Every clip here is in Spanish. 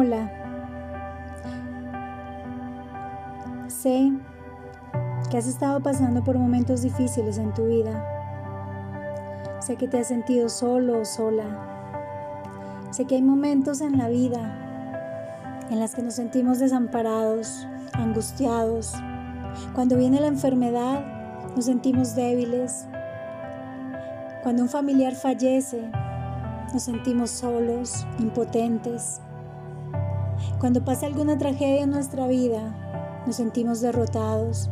Hola. Sé que has estado pasando por momentos difíciles en tu vida. Sé que te has sentido solo o sola. Sé que hay momentos en la vida en las que nos sentimos desamparados, angustiados. Cuando viene la enfermedad, nos sentimos débiles. Cuando un familiar fallece, nos sentimos solos, impotentes. Cuando pasa alguna tragedia en nuestra vida, nos sentimos derrotados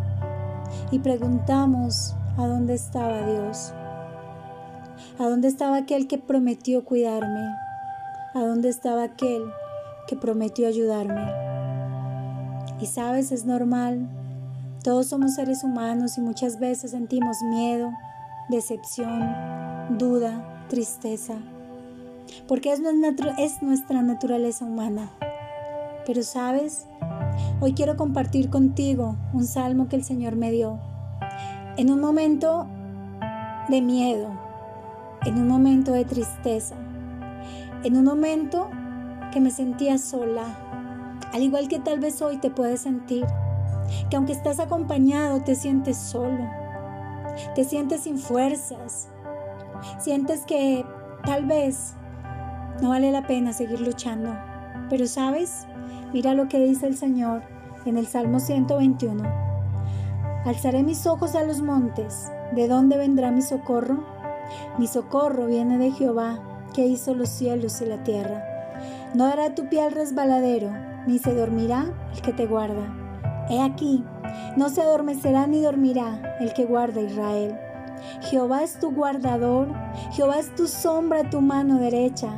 y preguntamos a dónde estaba Dios. ¿A dónde estaba aquel que prometió cuidarme? ¿A dónde estaba aquel que prometió ayudarme? Y sabes, es normal. Todos somos seres humanos y muchas veces sentimos miedo, decepción, duda, tristeza porque es nuestra naturaleza humana. Pero sabes, hoy quiero compartir contigo un salmo que el Señor me dio. En un momento de miedo, en un momento de tristeza, en un momento que me sentía sola, al igual que tal vez hoy te puedes sentir, que aunque estás acompañado te sientes solo, te sientes sin fuerzas, sientes que tal vez no vale la pena seguir luchando. Pero sabes, mira lo que dice el Señor en el Salmo 121. Alzaré mis ojos a los montes. ¿De dónde vendrá mi socorro? Mi socorro viene de Jehová, que hizo los cielos y la tierra. No dará tu pie al resbaladero, ni se dormirá el que te guarda. He aquí, no se adormecerá ni dormirá el que guarda Israel. Jehová es tu guardador, Jehová es tu sombra, tu mano derecha.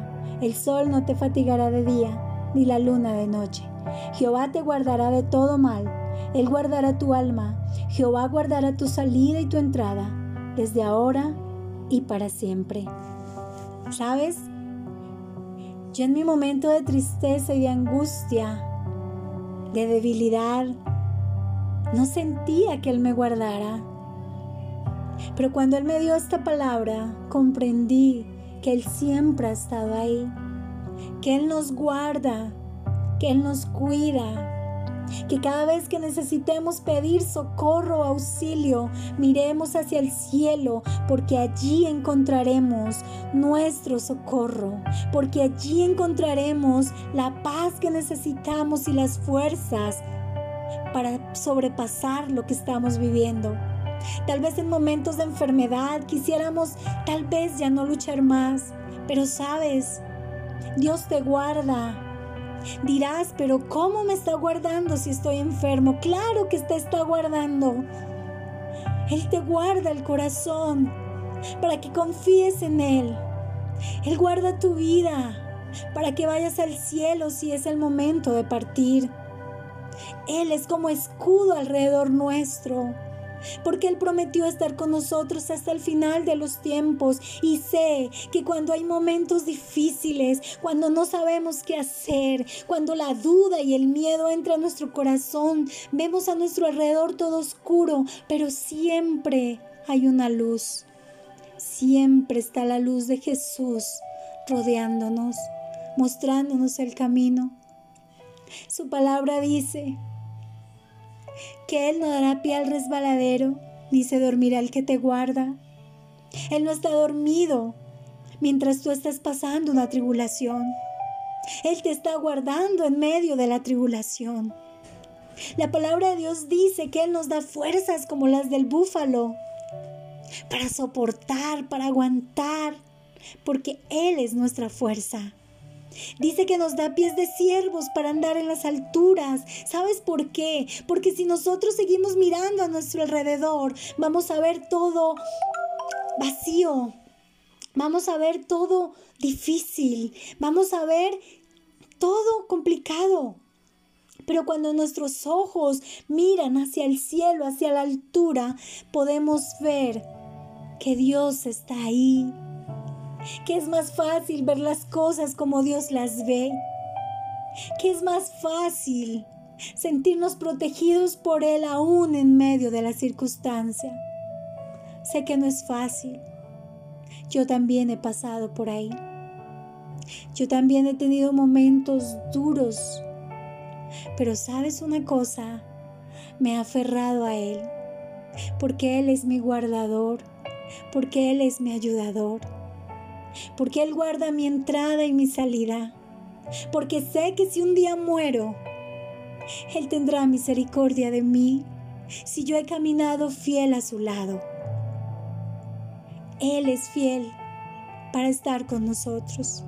El sol no te fatigará de día, ni la luna de noche. Jehová te guardará de todo mal. Él guardará tu alma. Jehová guardará tu salida y tu entrada, desde ahora y para siempre. ¿Sabes? Yo en mi momento de tristeza y de angustia, de debilidad, no sentía que Él me guardara. Pero cuando Él me dio esta palabra, comprendí que Él siempre ha estado ahí, que Él nos guarda, que Él nos cuida, que cada vez que necesitemos pedir socorro o auxilio, miremos hacia el cielo, porque allí encontraremos nuestro socorro, porque allí encontraremos la paz que necesitamos y las fuerzas para sobrepasar lo que estamos viviendo. Tal vez en momentos de enfermedad quisiéramos tal vez ya no luchar más, pero sabes, Dios te guarda. Dirás, pero ¿cómo me está guardando si estoy enfermo? Claro que te está guardando. Él te guarda el corazón para que confíes en Él. Él guarda tu vida para que vayas al cielo si es el momento de partir. Él es como escudo alrededor nuestro porque Él prometió estar con nosotros hasta el final de los tiempos. Y sé que cuando hay momentos difíciles, cuando no sabemos qué hacer, cuando la duda y el miedo entran a nuestro corazón, vemos a nuestro alrededor todo oscuro, pero siempre hay una luz. Siempre está la luz de Jesús rodeándonos, mostrándonos el camino. Su palabra dice, que Él no dará pie al resbaladero, ni se dormirá el que te guarda. Él no está dormido mientras tú estás pasando una tribulación. Él te está guardando en medio de la tribulación. La palabra de Dios dice que Él nos da fuerzas como las del búfalo para soportar, para aguantar, porque Él es nuestra fuerza. Dice que nos da pies de siervos para andar en las alturas. ¿Sabes por qué? Porque si nosotros seguimos mirando a nuestro alrededor, vamos a ver todo vacío. Vamos a ver todo difícil. Vamos a ver todo complicado. Pero cuando nuestros ojos miran hacia el cielo, hacia la altura, podemos ver que Dios está ahí, que es más fácil ver las cosas como Dios las ve, que es más fácil sentirnos protegidos por Él aún en medio de la circunstancia. Sé que no es fácil, yo también he pasado por ahí. Yo también he tenido momentos duros, pero sabes una cosa, me he aferrado a Él, porque Él es mi guardador, porque Él es mi ayudador, porque Él guarda mi entrada y mi salida, porque sé que si un día muero, Él tendrá misericordia de mí si yo he caminado fiel a su lado. Él es fiel para estar con nosotros.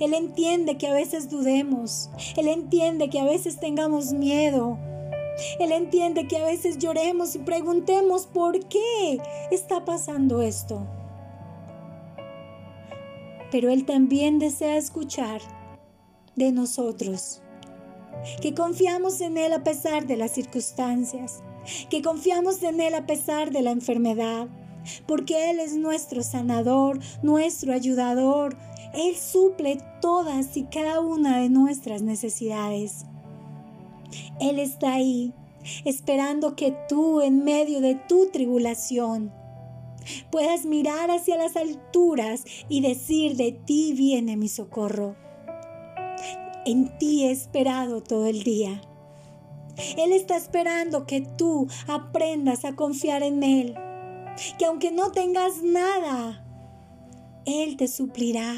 Él entiende que a veces dudemos. Él entiende que a veces tengamos miedo. Él entiende que a veces lloremos y preguntemos por qué está pasando esto. Pero Él también desea escuchar de nosotros. Que confiamos en Él a pesar de las circunstancias. Que confiamos en Él a pesar de la enfermedad. Porque Él es nuestro sanador, nuestro ayudador, él suple todas y cada una de nuestras necesidades. Él está ahí, esperando que tú en medio de tu tribulación puedas mirar hacia las alturas y decir, de ti viene mi socorro. En ti he esperado todo el día. Él está esperando que tú aprendas a confiar en Él. Que aunque no tengas nada, Él te suplirá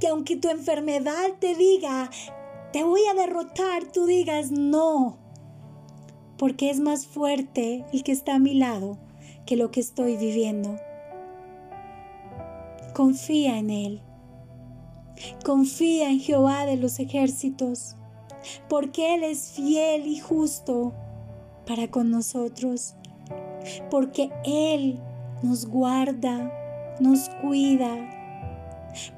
que aunque tu enfermedad te diga, te voy a derrotar, tú digas no, porque es más fuerte el que está a mi lado que lo que estoy viviendo. Confía en Él. Confía en Jehová de los ejércitos, porque Él es fiel y justo para con nosotros, porque Él nos guarda, nos cuida,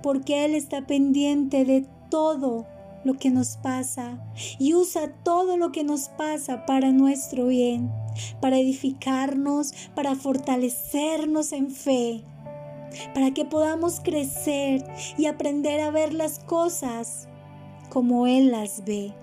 porque Él está pendiente de todo lo que nos pasa y usa todo lo que nos pasa para nuestro bien, para edificarnos, para fortalecernos en fe, para que podamos crecer y aprender a ver las cosas como Él las ve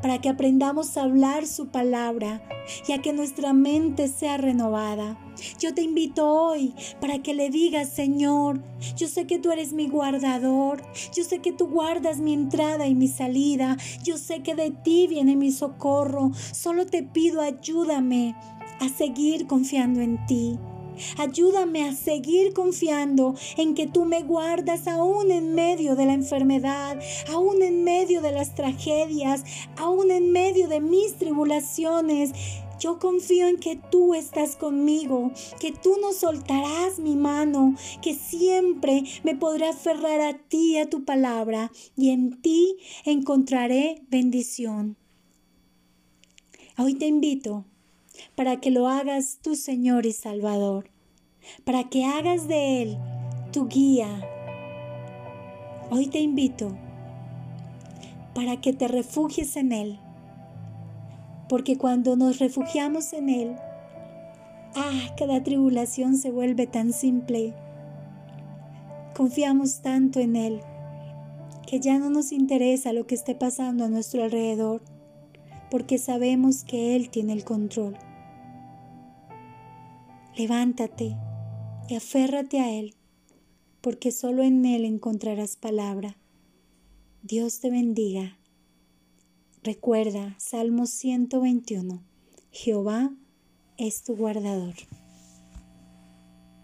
para que aprendamos a hablar su palabra y a que nuestra mente sea renovada. Yo te invito hoy para que le digas, Señor, yo sé que tú eres mi guardador, yo sé que tú guardas mi entrada y mi salida, yo sé que de ti viene mi socorro, solo te pido ayúdame a seguir confiando en ti. Ayúdame a seguir confiando en que tú me guardas aún en medio de la enfermedad, aún en medio de las tragedias, aún en medio de mis tribulaciones. Yo confío en que tú estás conmigo, que tú no soltarás mi mano, que siempre me podré aferrar a ti, a tu palabra, y en ti encontraré bendición. Hoy te invito para que lo hagas tu Señor y Salvador, para que hagas de Él tu guía. Hoy te invito para que te refugies en Él, porque cuando nos refugiamos en Él, ah, cada tribulación se vuelve tan simple. Confiamos tanto en Él que ya no nos interesa lo que esté pasando a nuestro alrededor, porque sabemos que Él tiene el control. Levántate y aférrate a Él, porque solo en Él encontrarás palabra. Dios te bendiga. Recuerda, Salmo 121, Jehová es tu guardador.